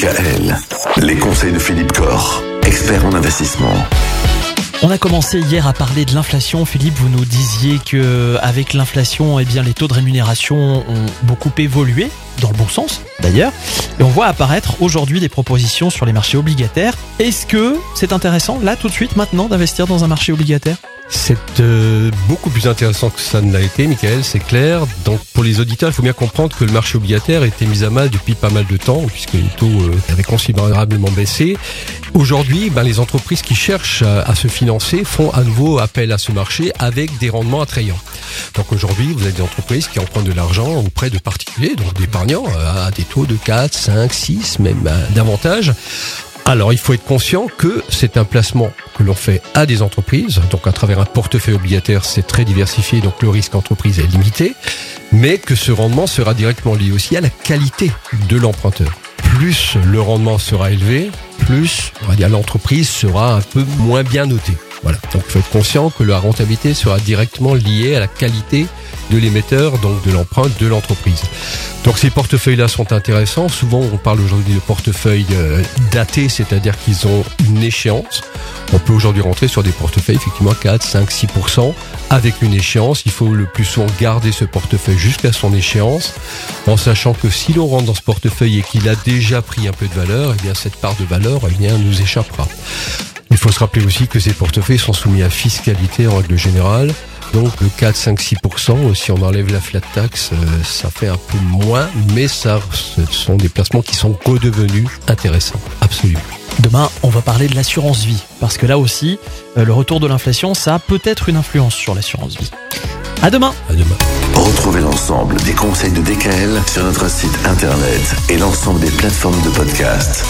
DKL. Les conseils de Philippe Corr, expert en investissement. On a commencé hier à parler de l'inflation. Philippe, vous nous disiez que avec l'inflation, eh bien, les taux de rémunération ont beaucoup évolué, dans le bon sens d'ailleurs. Et on voit apparaître aujourd'hui des propositions sur les marchés obligataires. Est-ce que c'est intéressant, là, tout de suite, maintenant, d'investir dans un marché obligataire? C'est euh, beaucoup plus intéressant que ça ne l'a été, Michael, c'est clair. Donc pour les auditeurs, il faut bien comprendre que le marché obligataire été mis à mal depuis pas mal de temps, puisque les taux euh, avaient considérablement baissé. Aujourd'hui, ben, les entreprises qui cherchent à, se financer font à nouveau appel à ce marché avec des rendements attrayants. Donc aujourd'hui, vous avez des entreprises qui empruntent de l'argent auprès de particuliers, donc d'épargnants, euh, à des taux de 4, 5, 6, même davantage. Alors, il faut être conscient que c'est un placement que l'on fait à des entreprises. Donc, à travers un portefeuille obligataire, c'est très diversifié, donc le risque entreprise est limité. Mais que ce rendement sera directement lié aussi à la qualité de l'emprunteur. Plus le rendement sera élevé, plus l'entreprise sera un peu moins bien notée. Voilà. Donc, il faut être conscient que la rentabilité sera directement liée à la qualité de l'émetteur, donc de l'empreinte de l'entreprise. Donc ces portefeuilles-là sont intéressants. Souvent, on parle aujourd'hui de portefeuilles euh, datés, c'est-à-dire qu'ils ont une échéance. On peut aujourd'hui rentrer sur des portefeuilles effectivement 4, 5, 6% avec une échéance. Il faut le plus souvent garder ce portefeuille jusqu'à son échéance, en sachant que si l'on rentre dans ce portefeuille et qu'il a déjà pris un peu de valeur, eh bien cette part de valeur eh bien, nous échappera. Il faut se rappeler aussi que ces portefeuilles sont soumis à fiscalité en règle générale. Donc le 4, 5, 6%, si on enlève la flat tax, euh, ça fait un peu moins, mais ça, ce sont des placements qui sont redevenus intéressants, absolument. Demain, on va parler de l'assurance vie, parce que là aussi, euh, le retour de l'inflation, ça a peut-être une influence sur l'assurance vie. À demain. À demain. Retrouvez l'ensemble des conseils de DKL sur notre site internet et l'ensemble des plateformes de podcast.